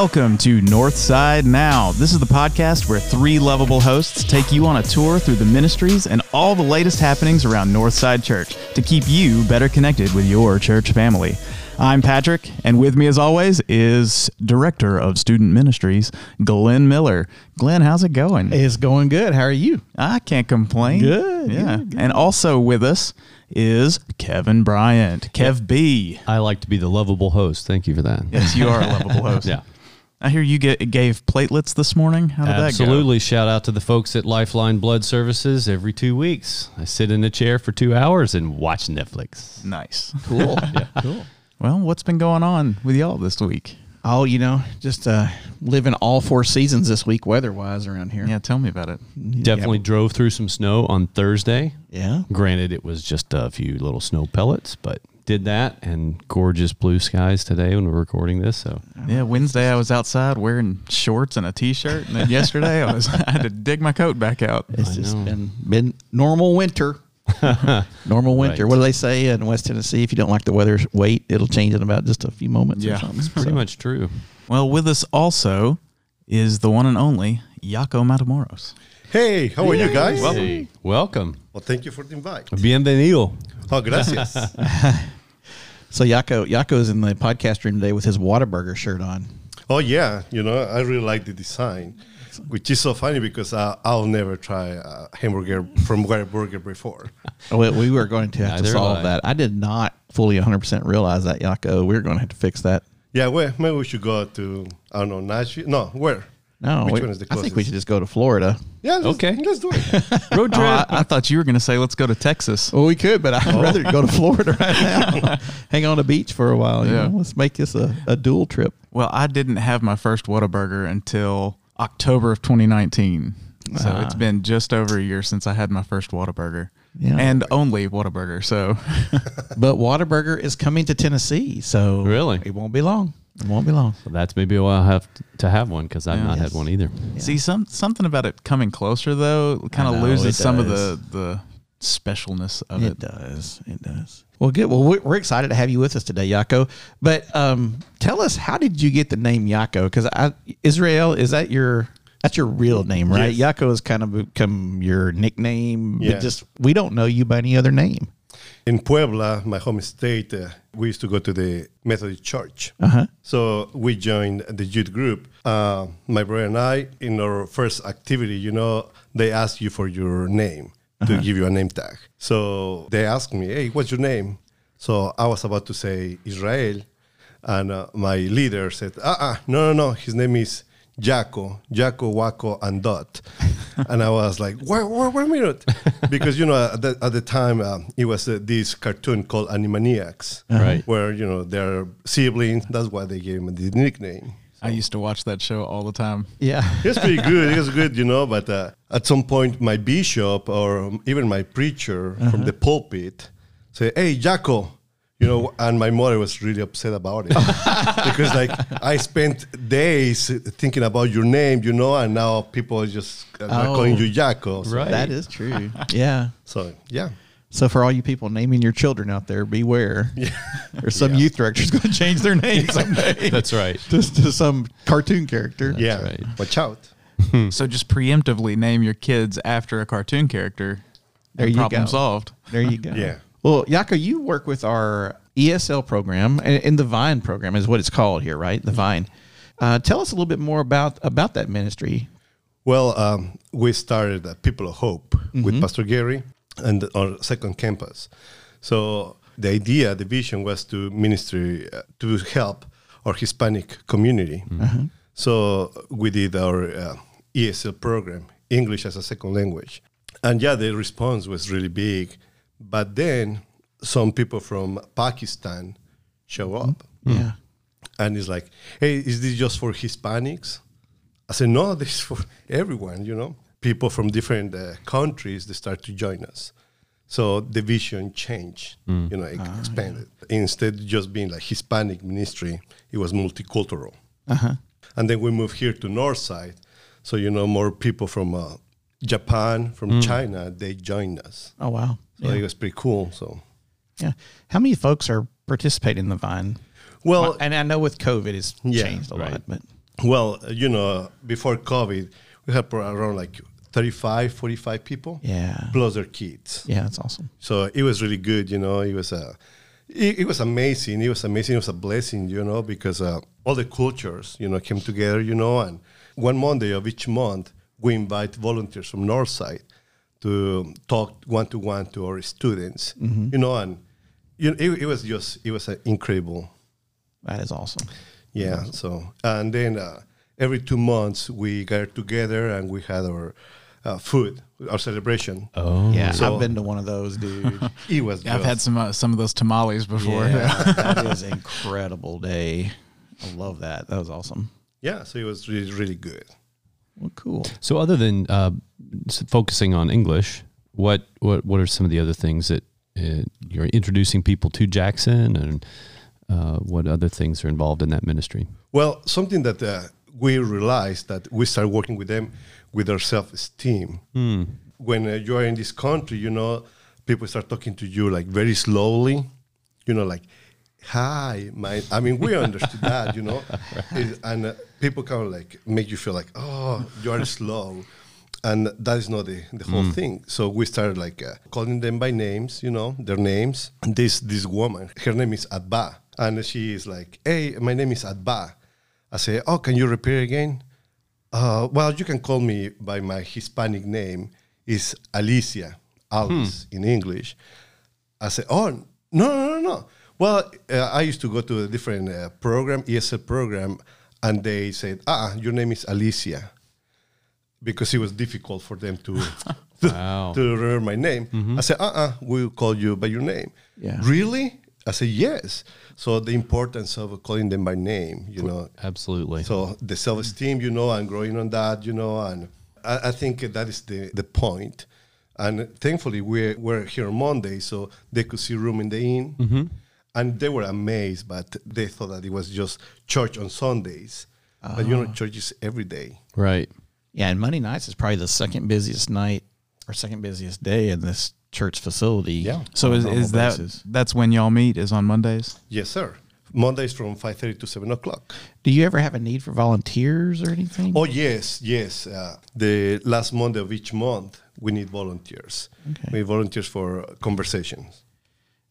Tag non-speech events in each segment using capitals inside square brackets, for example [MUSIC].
Welcome to Northside Now. This is the podcast where three lovable hosts take you on a tour through the ministries and all the latest happenings around Northside Church to keep you better connected with your church family. I'm Patrick, and with me, as always, is Director of Student Ministries, Glenn Miller. Glenn, how's it going? It's going good. How are you? I can't complain. Good, Yeah. good, good. And also with us is Kevin Bryant, Kev B. I like to be the lovable host. Thank you for that. Yes, you are a lovable [LAUGHS] host. Yeah. I hear you get, gave platelets this morning. How did that go? Absolutely. Shout out to the folks at Lifeline Blood Services every two weeks. I sit in a chair for two hours and watch Netflix. Nice. [LAUGHS] Cool. Cool. Well, what's been going on with y'all this week? Oh, you know, just uh, living all four seasons this week, weather wise, around here. Yeah, tell me about it. Definitely drove through some snow on Thursday. Yeah. Granted, it was just a few little snow pellets, but did that and gorgeous blue skies today when we're recording this. So Yeah, Wednesday I was outside wearing shorts and a t-shirt, and then [LAUGHS] yesterday I was [LAUGHS] I had to dig my coat back out. It's I just know. been been normal winter. [LAUGHS] normal winter. Right. What do they say in West Tennessee? If you don't like the weather, wait. It'll change in about just a few moments Yeah. or something. it's pretty So, much true. Well, with us also is the one and only Jaco Matamoros. Hey, how are you guys? Welcome. Hey, welcome. Well, thank you for the invite. Bienvenido. Oh, gracias. So Yako Yako's in the podcast room today with his Whataburger shirt on. oh, yeah. You know, I really like the design, which is so funny because I, I'll never try a hamburger from Whataburger before. [LAUGHS] We, we were going to have to solve I. that. I did not fully 100% realize that, Yako. We were going to have to fix that. Yeah, well, maybe we should go to, I don't know, Nashville. No, where? No, Which we- one is the I think we should just go to Florida. Yeah, let's, Okay. Let's do it. [LAUGHS] Road Oh, trip. I, I thought you were going to say let's go to Texas. Well, we could, but I'd rather go to Florida right now. [LAUGHS] Hang on the beach for a while. You Yeah. know? Let's make this a, a dual trip. Well, I didn't have my first Whataburger until October of 2019. So Ah. it's been just over a year since I had my first Whataburger. Yeah. And only Whataburger. So But Whataburger is coming to Tennessee, so Really? it won't be long. It won't be long. So that's maybe why I'll have to have one because I've Yeah. not Yes. had one either. see some something about it coming closer though kind of loses some of the the specialness of It it. does. It does. Well, good. Well, we're, we're excited to have you with us today, Yako. But um, tell us, how did you get the name Yako? Because Israel is that your that's your real name, right? Yes. Yako has kind of become your nickname. Yeah. But just we don't know you by any other name. In Puebla, my home state, uh, we used to go to the Methodist Church. Uh-huh. So we joined the youth group. Uh, my brother and I, in our first activity, you know, they ask you for your name to give you a name tag. So they asked me, "Hey, what's your name?" So I was about to say Israel, and uh, my leader said, "Uh, uh no, no, no. His name is." Jaco, Jaco, Wakko, and Dot. [LAUGHS] and I was like, wait, wait, wait a minute. Because, you know, at the, at the time, um, it was uh, this cartoon called Animaniacs. Right. Where, you know, they're siblings. That's why they gave him the nickname. I used to watch that show all the time. Yeah. [LAUGHS] it's pretty good. It was good, you know, but uh, at some point, my bishop or even my preacher from the pulpit say, hey, Jaco. You know, and my mother was really upset about it [LAUGHS] because, like, I spent days thinking about your name, you know, and now people are just uh, are Oh. calling you Jaco. So, Right. That is true. [LAUGHS] yeah. So, yeah. So for all you people naming your children out there, beware. [LAUGHS] Yeah. Or some youth director's going to change their name someday. That's right. Just to some cartoon character. yeah. right. Watch out. So just preemptively name your kids after a cartoon character. There and you problem go. solved. There you go. Yeah. Well, Yako, you work with our ESL program and in the Vine program is what it's called here, right? The Vine. Uh, tell us a little bit more about about that ministry. Well, um, we started uh, People of Hope with Pastor Gary and our second campus. So the idea, the vision was to ministry uh, to help our Hispanic community. So we did our uh, ESL program, English as a second language, and yeah, the response was really big. But then some people from Pakistan show up Yeah. and it's like, hey, is this just for Hispanics? I said, no, [LAUGHS] this is for everyone, you know. People from different uh, countries, they start to join us. So the vision changed, you know, it expanded. Instead of just being like Hispanic ministry, it was multicultural. Uh-huh. And then we moved here to Northside. So, you know, more people from uh, Japan, from China, they joined us. Oh wow. So it was pretty cool. So, Yeah. How many folks are participating in the Vine? well, and I know with COVID it's Yeah, changed a right. lot, but Well, you know, before COVID, we had around like 35, 45 people. Yeah. Plus their kids. Yeah, that's awesome. So it was really good, you know. It was a, it, it was amazing. It was amazing. It was a blessing, you know, because uh, all the cultures, you know, came together, you know. And one Monday of each month, we invite volunteers from Northside to talk one to one to our students, you know. And you know, it, it was just it was uh, incredible. That is awesome. Yeah. So and then uh, every two months we got together and we had our uh, food, our celebration. Oh, Yeah, So- I've been to one of those, dude. [LAUGHS] It was. Yeah, I've had some uh, some of those tamales before. yeah, [LAUGHS] that is incredible day. I love that. That was awesome. Yeah. So it was really really good. Well, cool. So, other than uh, focusing on English, what what what are some of the other things that uh, you're introducing people to Jackson, and uh, what other things are involved in that ministry? Well, something that uh, we realized that we start working with them with their self-esteem. When uh, you are in this country, you know, people start talking to you like very slowly, you know, like, "Hi, my." I mean, we understood that, you know, [LAUGHS] It- and uh, people kind of like make you feel like, "Oh, you are slow." And that is not the, the whole thing. So we started like uh, calling them by names, you know, their names. And this this woman, her name is Adba, and she is like, "Hey, my name is Adba." I say, "Oh, can you repeat again?" Uh, well, you can call me by my Hispanic name. Is Alicia Alice in English. I say, "Oh, no, no, no, no." Well, uh, I used to go to a different uh, program, ESL program, and they said, "Ah, your name is Alicia," because it was difficult for them to [LAUGHS] Wow. to remember my name. I said, "Uh, uh we'll call you by your name." Yeah. Really? I said, "Yes." So the importance of calling them by name, you know, Absolutely. so the self-esteem, you know, and growing on that, you know, and I, I think that is the, the point. And thankfully, we're, we're here on Monday, so they could see room in the inn. And they were amazed, but they thought that it was just church on Sundays. But, you know, church is every day. right. Yeah, and Monday nights is probably the second busiest night or second busiest day in this church facility. Yeah. So is, is that basis. that's when y'all meet? Is on Mondays? Yes, sir. Mondays from 5.30 to 7 o'clock. Do you ever have a need for volunteers or anything? Oh, yes, yes. Uh, the last Monday of each month, we need volunteers. Okay. We need volunteers for conversations.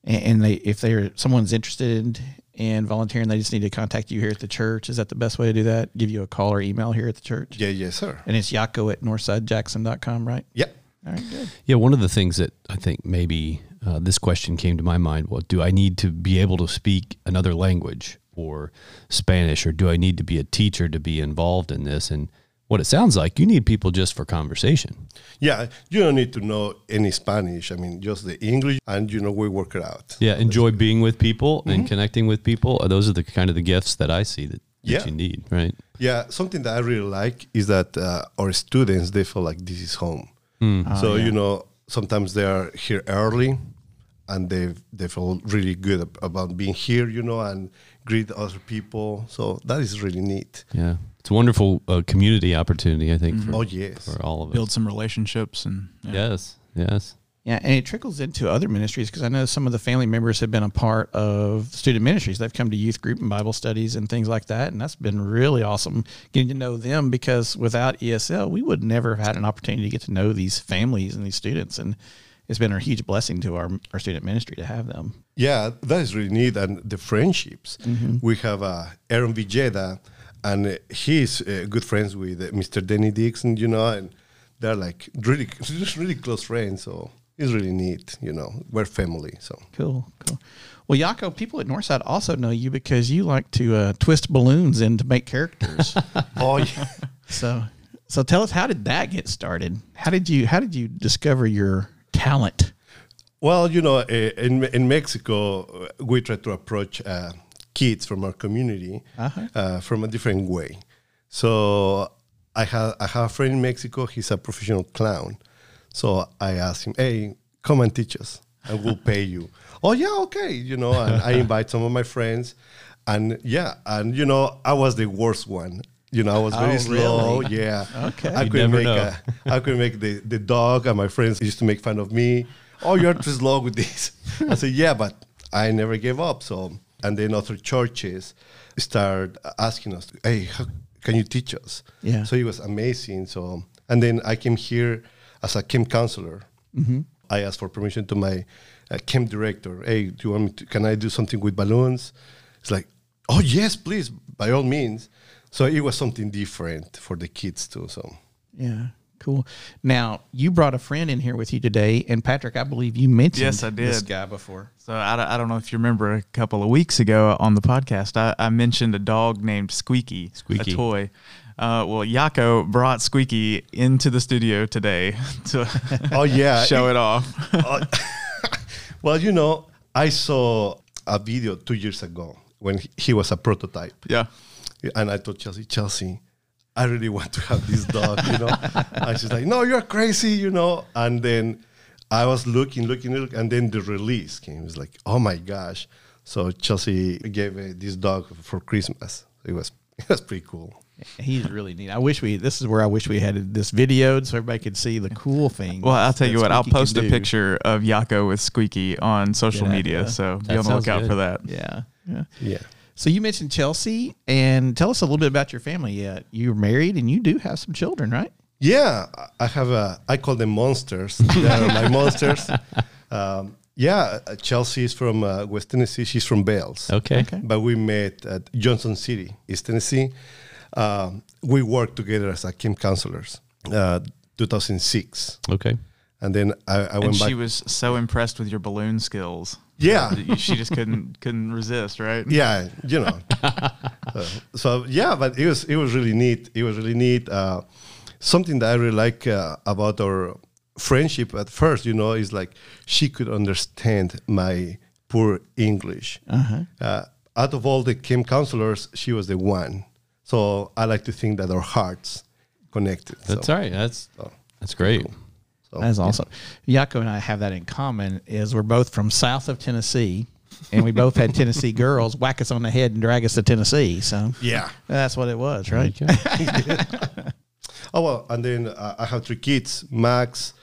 And, and they, if they're someone's interested in volunteering, they just need to contact you here at the church. Is that the best way to do that? Give you a call or email here at the church. Yeah, yes, sir. And it's Yako at northsidejackson.com, right? Yeah. All right, good. Yeah, one of the things that I think maybe uh, this question came to my mind: Well, do I need to be able to speak another language or Spanish, or do I need to be a teacher to be involved in this? And what it sounds like, you need people just for conversation. Yeah, you don't need to know any Spanish. I mean, just the English, and you know we work it out. Yeah, enjoy being with people and connecting with people. Uh, Those are the kind of the gifts that I see that, that Yeah. you need, right? Yeah, something that I really like is that uh, our students they feel like this is home. Oh, so you know, sometimes they are here early, and they they feel really good about being here. You know, and greet other people. So that is really neat. Yeah, it's a wonderful uh, community opportunity. I think for, Oh yes. for all of us. Build some relationships and yeah. Yes, yes. Yeah, and it trickles into other ministries because I know some of the family members have been a part of student ministries. They've come to youth group and Bible studies and things like that, and that's been really awesome getting to know them. Because without ESL, we would never have had an opportunity to get to know these families and these students, and it's been a huge blessing to our our student ministry to have them. Yeah, that is really neat. And the friendships. We have uh, Aaron Villeda, and uh, he's uh, good friends with uh, Mr. Denny Dixon, you know, and they're like really, [LAUGHS] really close friends. So it's really neat, you know. We're family. So Cool, cool. Well, Yako, people at Northside also know you because you like to uh, twist balloons and to make characters. [LAUGHS] oh yeah. [LAUGHS] So, so tell us, how did that get started? How did you how did you discover your talent? Well, you know, uh, in in Mexico, we try to approach uh, kids from our community Uh-huh. uh, from a different way. So I have I have a friend in Mexico. He's a professional clown. So I asked him, "Hey, come and teach us, and we'll pay you." [LAUGHS] oh yeah, okay. You know, and I invite some of my friends, and yeah, and you know, I was the worst one. You know, I was very Oh, slow. [LAUGHS] Yeah. Okay. I couldn't make know. a, I could make the, the dog and my friends used to make fun of me. Oh, you're too slow with this. [LAUGHS] I said, yeah, but I never gave up. So, and then other churches start asking us, hey, how, can you teach us? Yeah. So it was amazing. So and then I came here as a camp counselor. Mm-hmm. I asked for permission to my uh, camp director. Hey, do you want me to? Can I do something with balloons? It's like, oh yes, please, by all means. So it was something different for the kids too. So Yeah, cool. Now you brought a friend in here with you today, and Patrick, I believe you mentioned Yes, I did. this did. guy before. So I, don't- I don't know if you remember a couple of weeks ago on the podcast, I, I mentioned a dog named Squeaky, Squeaky. a toy. Uh, well, Yako brought Squeaky into the studio today [LAUGHS] to oh yeah, [LAUGHS] show it off. Uh, [LAUGHS] well, you know, I saw a video two years ago when he- he was a prototype. yeah. And I told Chelsea, Chelsea, I really want to have this dog, you know. and she's like, No, you're crazy, you know. And then I was looking, looking, looking, and then the release came. It was like, oh my gosh. So Chelsea gave uh, this dog for Christmas. It was [LAUGHS] it was pretty cool. He's really neat. I wish we. This is where I wish we had this videoed so everybody could see the cool thing. Well, I'll tell you what, I'll post a do. picture of Yako with Squeaky on social Good media. idea. So That be on the sounds lookout good. for that. Yeah, yeah. Yeah. So you mentioned Chelsea, and tell us a little bit about your family. Yeah, you're married, and you do have some children, right? Yeah, I- I have a. I call them monsters. [LAUGHS] They are my monsters. Um, yeah, uh, Chelsea is from uh, West Tennessee. She's from Bells. Okay. But we met at Johnson City, East Tennessee. Um, we worked together as a camp counselors. Uh, 2006, Okay. and then I, I And back. she was so impressed with your balloon skills. Yeah. she just couldn't couldn't resist, right? yeah, you know. so, [LAUGHS] so, yeah, but it was it was really neat. It was really neat. Uh, something that I really like uh, about our friendship at first, you know, is like she could understand my poor English. Uh, out of all the camp counselors, she was the one. So I like to think that our hearts connected. That's so, all right. That's so, that's great. So, That's awesome. Yako and I have that in common. Is we're both from south of Tennessee, and we both had Tennessee girls whack us on the head and drag us to Tennessee. So Yeah. that's what it was, right? Okay. [LAUGHS] Oh well, and then uh, I have three kids: Max,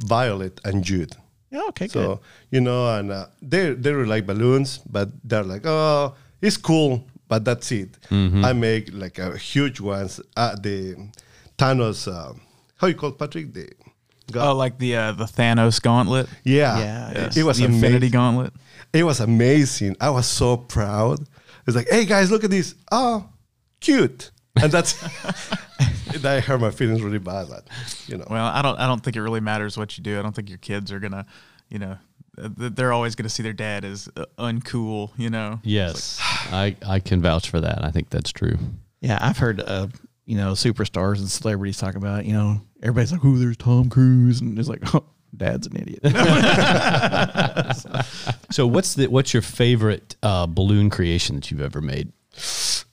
Violet, and Jude. Yeah, okay, good. So you know, and uh, they they really like balloons, but they're like, oh, it's cool, but that's it. Mm-hmm. I make like a huge ones. at the Thanos, uh, how you call it, Patrick? The Oh, like the uh, the Thanos gauntlet. yeah, Yeah, it, it was the Infinity amazing. Gauntlet. It was amazing. I was so proud. It's like, hey guys, look at this. Oh, cute. And that's [LAUGHS] that hurt my feelings really bad. But you know, Well, I don't I don't think it really matters what you do. I don't think your kids are gonna, you know, uh, th- they're always gonna see their dad as uh, uncool. You know. Yes, [SIGHS] I I can vouch for that. I think that's true. Yeah, I've heard uh, you know superstars and celebrities talk about you know everybody's like, oh, there's Tom Cruise, and it's like, oh, dad's an idiot. [LAUGHS] So what's the what's your favorite uh, balloon creation that you've ever made?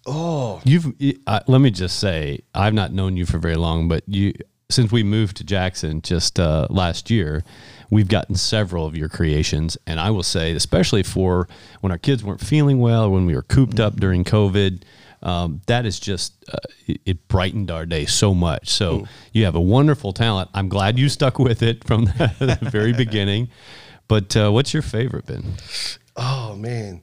oh, You've uh, let me just say I've not known you for very long, but you since we moved to Jackson just uh, last year, we've gotten several of your creations, and I will say, especially for when our kids weren't feeling well or when we were cooped up during COVID. Um, that is just uh, it, brightened our day so much. So you have a wonderful talent. I'm glad you stuck with it from the, [LAUGHS] the very beginning. But uh, what's your favorite, Ben? Oh man,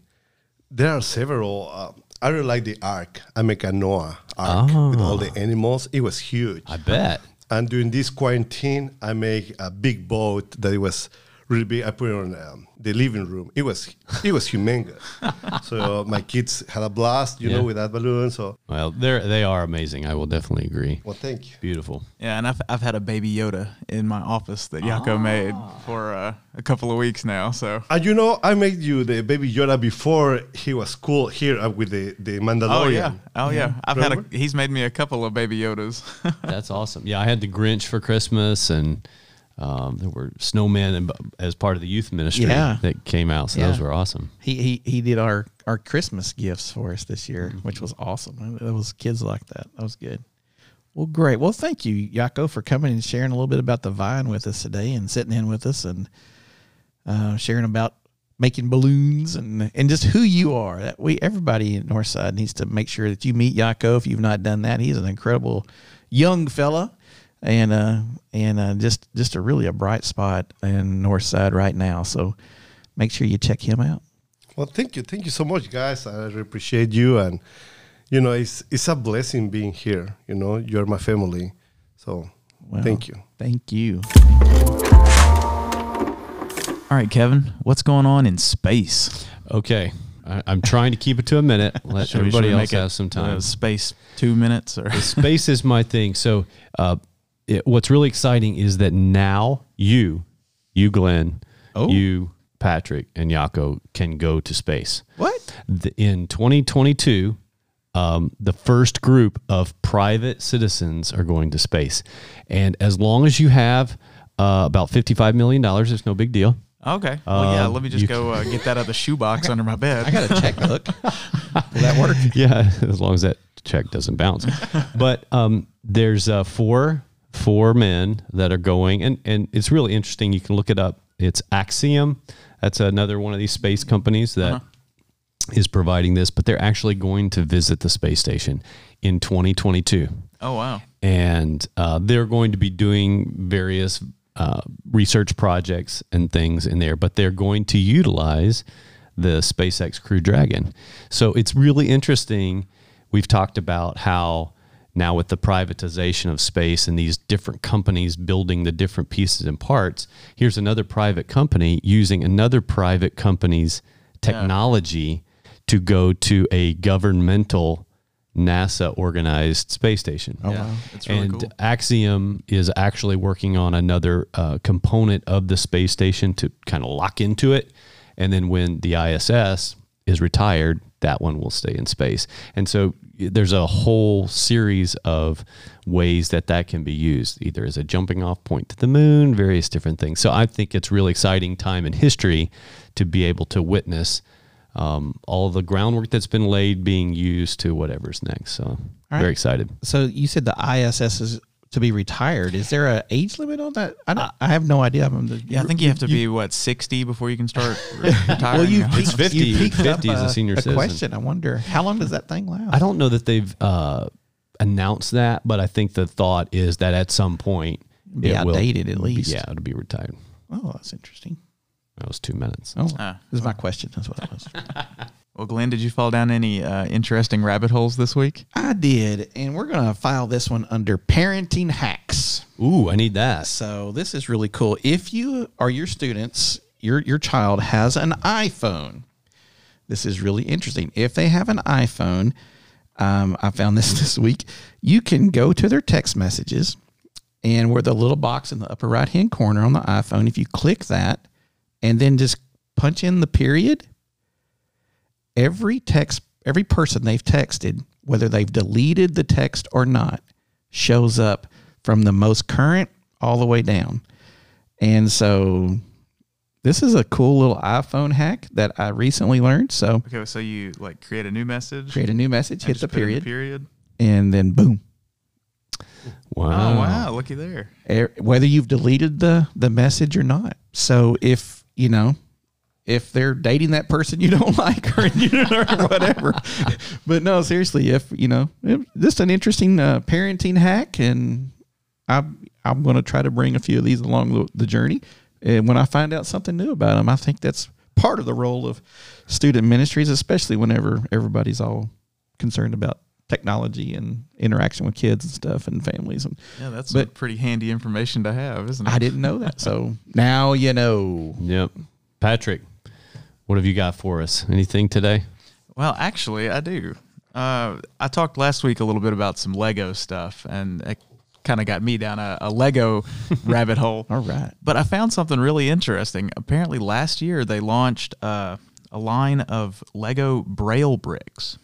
there are several. Uh, I really like the ark. I make a Noah ark with all the animals. It was huge. I bet. And during this quarantine, I make a big boat that it was really big. I put it on um, the living room. It was it was humongous. [LAUGHS] so my kids had a blast, you Yeah. know, with that balloon. So Well, they're they are amazing. I will definitely agree. well, thank you. Beautiful. Yeah, and I've I've had a baby Yoda in my office that Yako made for uh, a couple of weeks now. So. And you know, I made you the baby Yoda before he was cool here uh, with the the Mandalorian. Oh yeah, oh yeah. I've had a. He's made me a couple of baby Yodas. [LAUGHS] That's awesome. Yeah, I had the Grinch for Christmas, and um, there were snowmen as part of the youth ministry Yeah. that came out. So those were awesome. he he he did our our Christmas gifts for us this year, Mm-hmm. which was awesome. It was kids like that. That was good. Well, great. Well, thank you, Yako, for coming and sharing a little bit about the vine with us today and sitting in with us and uh, sharing about making balloons and and just who you are. That we everybody in Northside needs to make sure that you meet Yako if you've not done that. He's an incredible young fella and uh and uh, just just a really a bright spot in Northside right now. So make sure you check him out. Well, thank you, thank you so much, guys. I really appreciate you, and you know, it's it's a blessing being here. You know, you're my family, so Well, thank you. Thank you. All right, Kevin, what's going on in space? Okay. I, I'm trying to keep it to a minute. [LAUGHS] Let Should everybody else make it, have some uh, time. space two minutes or Space is my thing. So, uh, it, what's really exciting is that now you, you Glenn, Oh. you Patrick, and Yako can go to space. What? The, in 2022, um, the first group of private citizens are going to space, and as long as you have uh, about 55 million dollars, it's no big deal. Okay. Well, yeah. Um, Let me just go uh, get that out of the shoebox under my bed. I got a checkbook. [LAUGHS] Will that work? yeah, [LAUGHS] as long as that check doesn't bounce. [LAUGHS] but um, there's uh, four four men that are going, and and it's really interesting. You can look it up. It's Axiom. That's another one of these space companies that is providing this, but they're actually going to visit the space station in 2022 oh wow. and uh, they're going to be doing various uh, research projects and things in there, but they're going to utilize the SpaceX Crew Dragon. So it's really interesting. We've talked about how now with the privatization of space and these different companies building the different pieces and parts, here's another private company using another private company's technology to go to a governmental NASA organized space station. Oh, wow. That's really and cool. Axiom is actually working on another uh, component of the space station to kind of lock into it. And then when the ISS is retired, that one will stay in space. And so there's a whole series of ways that that can be used, either as a jumping off point to the moon, various different things. So I think it's really exciting time in history to be able to witness um, all the groundwork that's been laid being used to whatever's next. So right. very excited. So you said the ISS is to be retired. Is there a age limit on that? I, don't, I have no idea. I'm the, Yeah, I think you have to be what sixty before you can start [LAUGHS] retiring. Well, you I peaked, think. 50. You peaked 50 is a senior a citizen. question. I wonder how long does that thing last? I don't know that they've uh, announced that, but I think the thought is that at some point Be it will outdated at least. yeah, it'll be retired. Oh, that's interesting. That was two minutes. Oh, Ah. this is my question. That's what it was. [LAUGHS] Well, Glenn, did you fall down any uh, interesting rabbit holes this week? I did, and we're gonna file this one under parenting hacks. Ooh, I need that. So this is really cool. If you or your students, your your child has an iPhone, this is really interesting. If they have an iPhone, um, I found this [LAUGHS] this week. You can go to their text messages, and where the little box in the upper right hand corner on the iPhone, if you click that, and then just punch in the period, every text, every person they've texted, whether they've deleted the text or not, shows up from the most current all the way down. And so this is a cool little iPhone hack that I recently learned. So Okay, so you like create a new message, create a new message, hit the put in period, period. and then boom. Wow. Oh wow, looky there. Er- Whether you've deleted the the message or not. So if you know if they're dating that person you [LAUGHS] don't like or, you know, or whatever. but no, seriously, if you know, just an interesting uh, parenting hack, and I'm I'm going to try to bring a few of these along the, the journey. And when I find out something new about them, I think that's part of the role of student ministries, especially whenever everybody's all concerned about technology and interaction with kids and stuff and families and Yeah, that's But- some pretty handy information to have, isn't it? I didn't know that. So now you know. Yep. Patrick, what have you got for us? Anything today? Well, actually, I do. Uh, I talked last week a little bit about some Lego stuff, and it kind of got me down a, a Lego [LAUGHS] rabbit hole. All right. But I found something really interesting. Apparently, last year they launched uh, a line of Lego Braille bricks,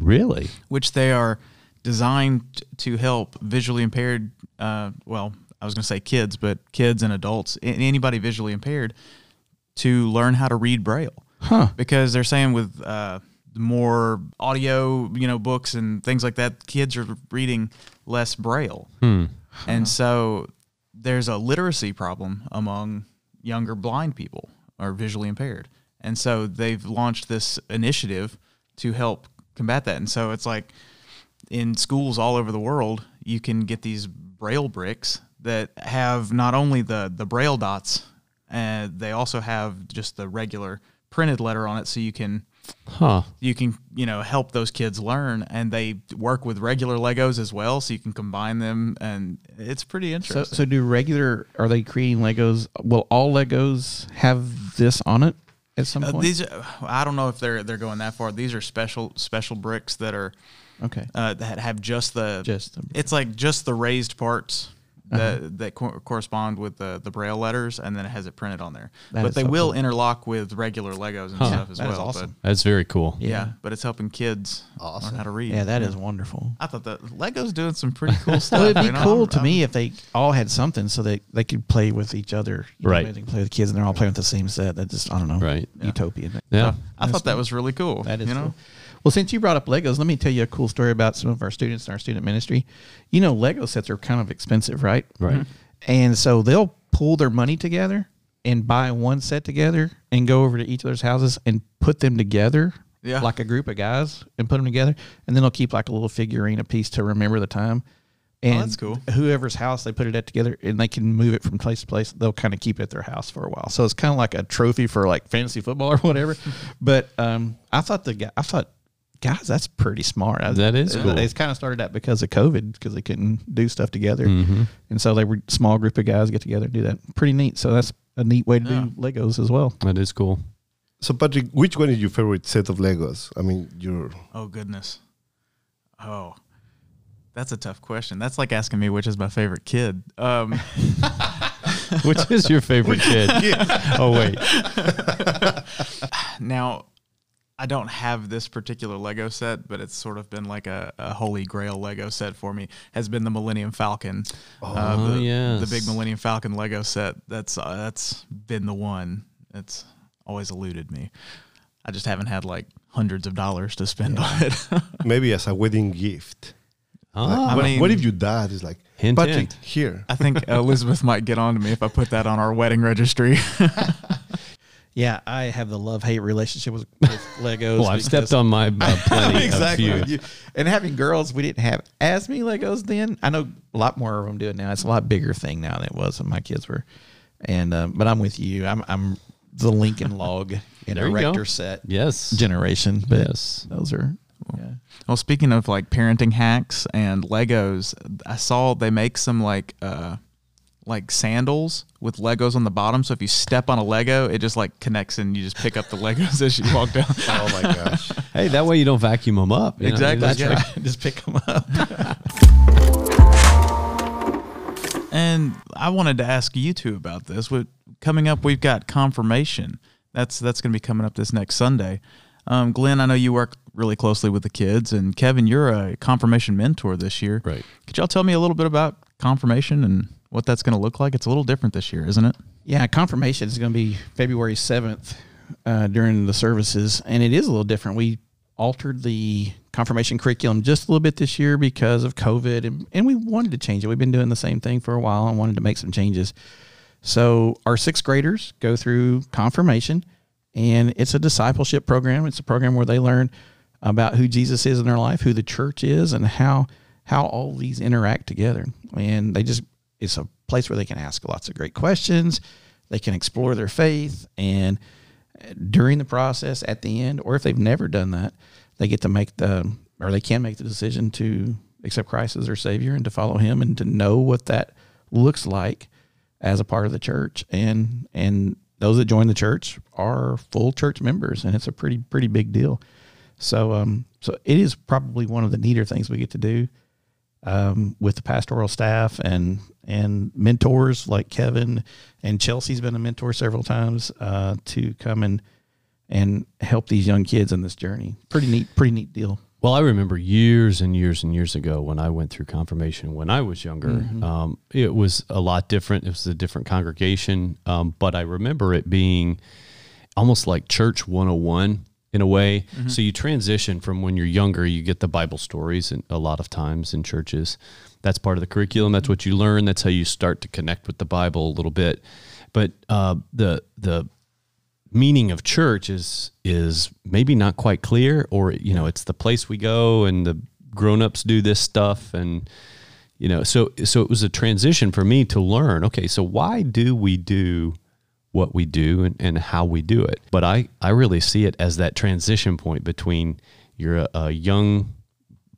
Really? which they are designed to help visually impaired. Uh, well, I was going to say kids, but kids and adults, anybody visually impaired, to learn how to read Braille. Huh. Because they're saying with uh, more audio, you know, books and things like that, kids are reading less Braille. And so there's a literacy problem among younger blind people or visually impaired. And so they've launched this initiative to help combat that. And so it's like in schools all over the world, you can get these braille bricks that have not only the the braille dots, and they also have just the regular printed letter on it, so you can Huh. you can you know help those kids learn, and they work with regular Legos as well, so you can combine them, and it's pretty So, interesting. so do regular? Are they creating Legos? Will all Legos have this on it at some Uh, these, are- I don't know if they're they're going that far. These are special special bricks that are okay. uh, that have just the Just the- it's like just the raised parts that uh-huh. that co- correspond with the the braille letters, and then it has it printed on there. That but they so will cool. interlock with regular Legos and stuff as that is well. awesome. That's very cool. But, yeah, but it's helping kids learn how to read. Yeah, that is wonderful. I thought that Legos doing some pretty cool [LAUGHS] stuff. Well, it'd be you know? cool I'm- to I'm- me if they all had something so they, they could play with each other. You Right. maybe They can play with kids and they're all playing with the same set. That just I don't know. Right. Utopian. Yeah. I thought that was really cool. That is you know. cool. Well, since you brought up Legos, let me tell you a cool story about some of our students in our student ministry. You know, Lego sets are kind of expensive, right? Right. And so they'll pull their money together and buy one set together and go over to each other's houses and put them together. Yeah. Like a group of guys and put them together. And then they'll keep like a little figurine a piece to remember the time. And Oh, that's cool. whoever's house they put it at together and they can move it from place to place, they'll kind of keep it at their house for a while. So it's kind of like a trophy for like fantasy football or whatever. [LAUGHS] but um, I thought the guy, I thought, guys, that's pretty smart. I- That is cool. They kind of started that because of COVID because they couldn't do stuff together, Mm-hmm. and so they were small group of guys get together and do that. Pretty neat. So that's a neat way to Yeah. do Legos as well. That is cool. So, Patrick, which one is your favorite set of Legos? I mean, your Oh goodness. Oh, that's a tough question. That's like asking me which is my favorite kid. Um, [LAUGHS] Which is your favorite kid? Oh wait. [LAUGHS] now, I don't have this particular Lego set, but it's sort of been like a, a holy grail Lego set for me. Has been the Millennium Falcon. uh, Oh, the, yes. the big Millennium Falcon Lego set. That's uh, that's been the one. It's always eluded me. I just haven't had like hundreds of dollars to spend on it. [LAUGHS] maybe as a wedding gift. Ah, what, mean- what if your dad is like, Hint, Patrick, hint. here? I think [LAUGHS] Elizabeth might get on to me if I put that on our wedding registry. [LAUGHS] Yeah, I have the love hate relationship with, with [LAUGHS] Legos. well, I've stepped on my uh, [LAUGHS] plenty exactly. of few. You- And having girls, we didn't have as many Legos then. I know a lot more of them do it now. It's a lot bigger thing now than it was when my kids were. And um, but I'm with you. I'm I'm the Lincoln [LAUGHS] Log and There you go. erector set Yes. generation. But Yes. those are yeah. Well, speaking of like parenting hacks and Legos, I saw they make some like uh like sandals with Legos on the bottom. So if you step on a Lego, it just like connects and you just pick up the Legos [LAUGHS] as you walk down. [LAUGHS] Oh my gosh. Hey, that way you don't vacuum them up. you know? Exactly. That's Yeah. right. [LAUGHS] Just pick them up. And I wanted to ask you two about this. With coming up, we've got confirmation. That's that's going to be coming up this next Sunday. Um, Glenn, I know you work really closely with the kids, and Kevin, you're a confirmation mentor this year. Right. Could y'all tell me a little bit about confirmation and what that's going to look like? It's a little different this year, isn't it? Yeah, confirmation is going to be February 7th uh, during the services, and it is a little different. We altered the confirmation curriculum just a little bit this year because of COVID, and, and we wanted to change it. We've been doing the same thing for a while and wanted to make some changes. So, our sixth graders go through confirmation, and it's a discipleship program. It's a program where they learn about who Jesus is in their life, who the church is, and how how all these interact together. And they just it's a place where they can ask lots of great questions. They can explore their faith, and during the process, at the end, or if they've never done that, they get to make the or they can make the decision to accept Christ as their Savior and to follow Him and to know what that looks like as a part of the church. And and those that join the church are full church members, and it's a pretty pretty big deal. So um so it is probably one of the neater things we get to do um, with the pastoral staff and and mentors like Kevin and Chelsea's been a mentor several times uh, to come and and help these young kids in this journey. Pretty neat, pretty neat deal. Well, I remember years and years and years ago when I went through confirmation when I was younger. Mm-hmm. Um, it was a lot different. It was a different congregation, um, but I remember it being almost like church 101 in a way. Mm-hmm. So you transition from when you're younger, you get the Bible stories, and a lot of times in churches, that's part of the curriculum. That's what you learn. That's how you start to connect with the Bible a little bit. But uh, the the meaning of church is is maybe not quite clear or you know it's the place we go and the grown-ups do this stuff and you know so so it was a transition for me to learn okay so why do we do what we do and, and how we do it. But I, I really see it as that transition point between you're a, a young,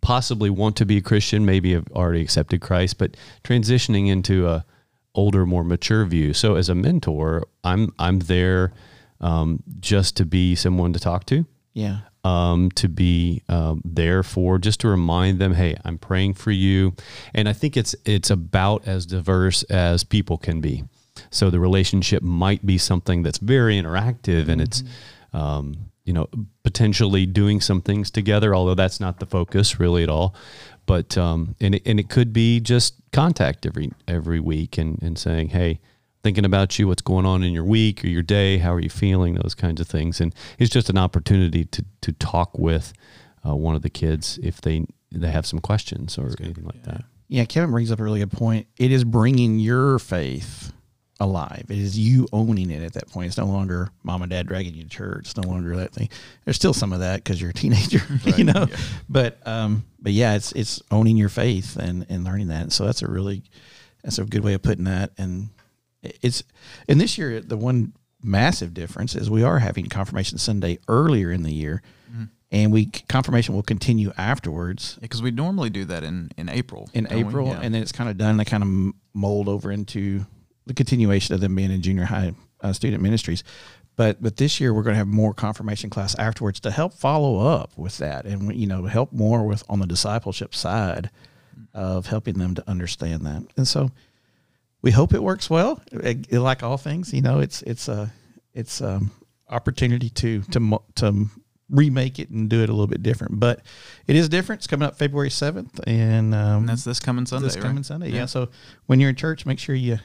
possibly want to be a Christian, maybe have already accepted Christ, but transitioning into a older, more mature view. So as a mentor, I'm I'm there um, just to be someone to talk to Yeah. um, to be um, there for just to remind them, hey, I'm praying for you, and I think it's it's about as diverse as people can be. So the relationship might be something that's very interactive, and it's um, you know potentially doing some things together, although that's not the focus really at all. But um, and it, and it could be just contact every every week and and saying, hey thinking about you, what's going on in your week or your day, how are you feeling, those kinds of things. And it's just an opportunity to to talk with uh, one of the kids if they they have some questions or anything like that. Yeah, Kevin brings up a really good point. It is bringing your faith alive. It is you owning it at that point. It's no longer mom and dad dragging you to church. It's no longer that thing. There's still some of that because you're a teenager, [LAUGHS] you know. But um, but yeah, it's it's owning your faith and and learning that. And so that's a really that's a good way of putting that. And it's and this year the one massive difference is we are having confirmation Sunday earlier in the year. And we confirmation will continue afterwards because we normally do that in in April. in? April, Yeah. and then it's kind of done. They kind of mold over into the continuation of them being in junior high uh, student ministries. But but this year we're going to have more confirmation class afterwards to help follow up with that, and you know help more with on the discipleship side of helping them to understand that. And so we hope it works well. Like all things, you know, it's it's a it's um opportunity to to to remake it and do it a little bit different. But it is different. It's coming up February seventh, and um, and that's this coming Sunday. this coming right? Sunday. Yeah. So when you're in church, make sure you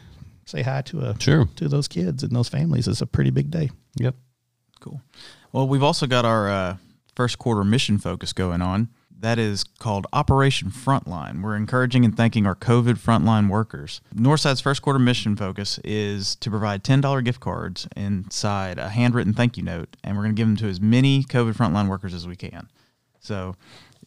say hi to a Sure. to those kids and those families. It's a pretty big day. Yep. Cool. Well, we've also got our uh, first quarter mission focus going on. That is called Operation Frontline. We're encouraging and thanking our COVID frontline workers. Northside's first quarter mission focus is to provide $10 gift cards inside a handwritten thank you note, and we're going to give them to as many COVID frontline workers as we can. So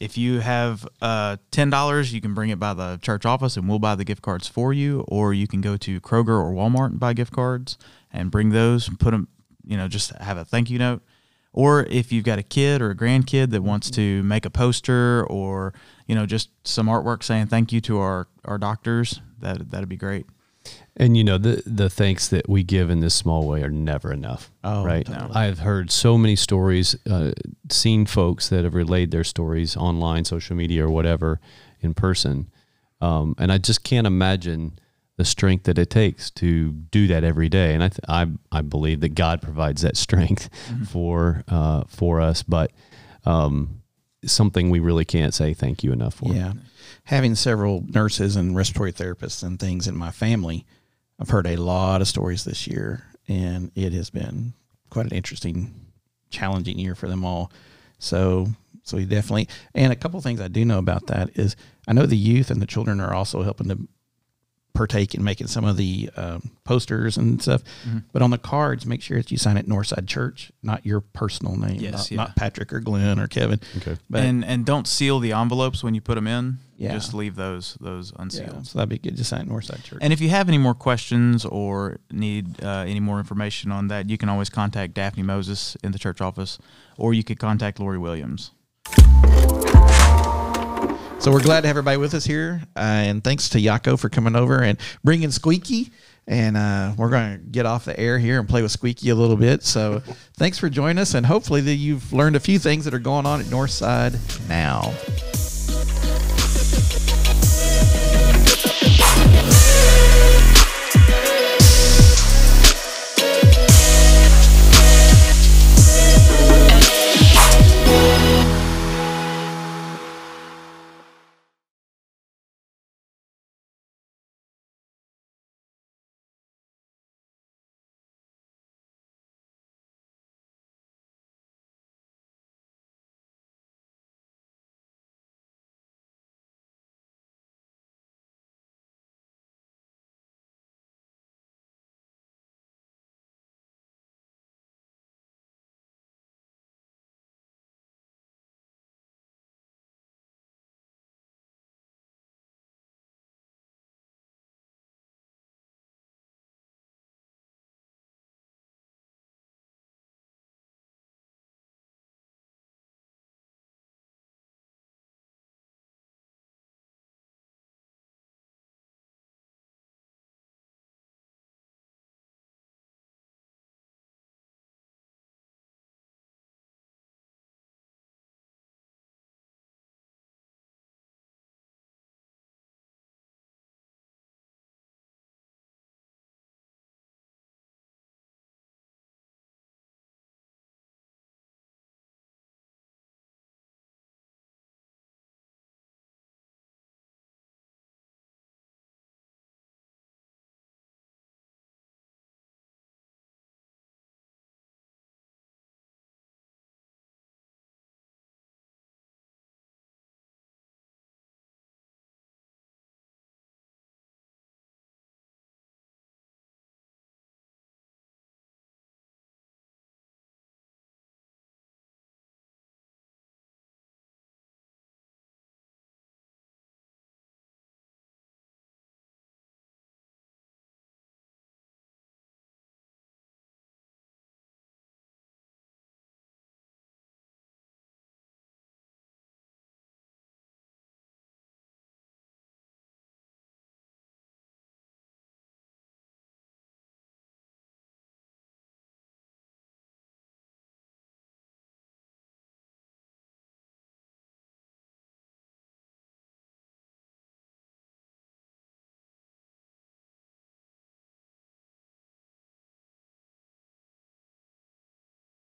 if you have uh, $10, you can bring it by the church office and we'll buy the gift cards for you, or you can go to Kroger or Walmart and buy gift cards and bring those and put them, you know, just have a thank you note. Or if you've got a kid or a grandkid that wants to make a poster or, you know, just some artwork saying thank you to our, our doctors, that, that'd be great. And you know the the thanks that we give in this small way are never enough. Oh, right. totally. I've heard so many stories, uh, seen folks that have relayed their stories online, social media, or whatever, in person, um, and I just can't imagine the strength that it takes to do that every day. And I th- I I believe that God provides that [LAUGHS] strength for uh, for us, but um, something we really can't say thank you enough for. Yeah. Having several nurses and respiratory therapists and things in my family, I've heard a lot of stories this year, and it has been quite an interesting, challenging year for them all. So, so we definitely, and a couple things I do know about that is I know the youth and the children are also helping to partake in making some of the um, posters and stuff. But on the cards, make sure that you sign it Northside Church, not your personal name, Yes, not, yeah. not Patrick or Glenn or Kevin. Okay. But and and don't seal the envelopes when you put them in. Yeah. Just leave those those unsealed. yeah, so that'd be good. Just sign it Northside Church. And if you have any more questions or need uh, any more information on that, you can always contact Daphne Moses in the church office, or you could contact Lori Williams. So we're glad to have everybody with us here, uh, and thanks to Yako for coming over and bringing Squeaky. And uh, we're going to get off the air here and play with Squeaky a little bit. So thanks for joining us, and hopefully that you've learned a few things that are going on at Northside now.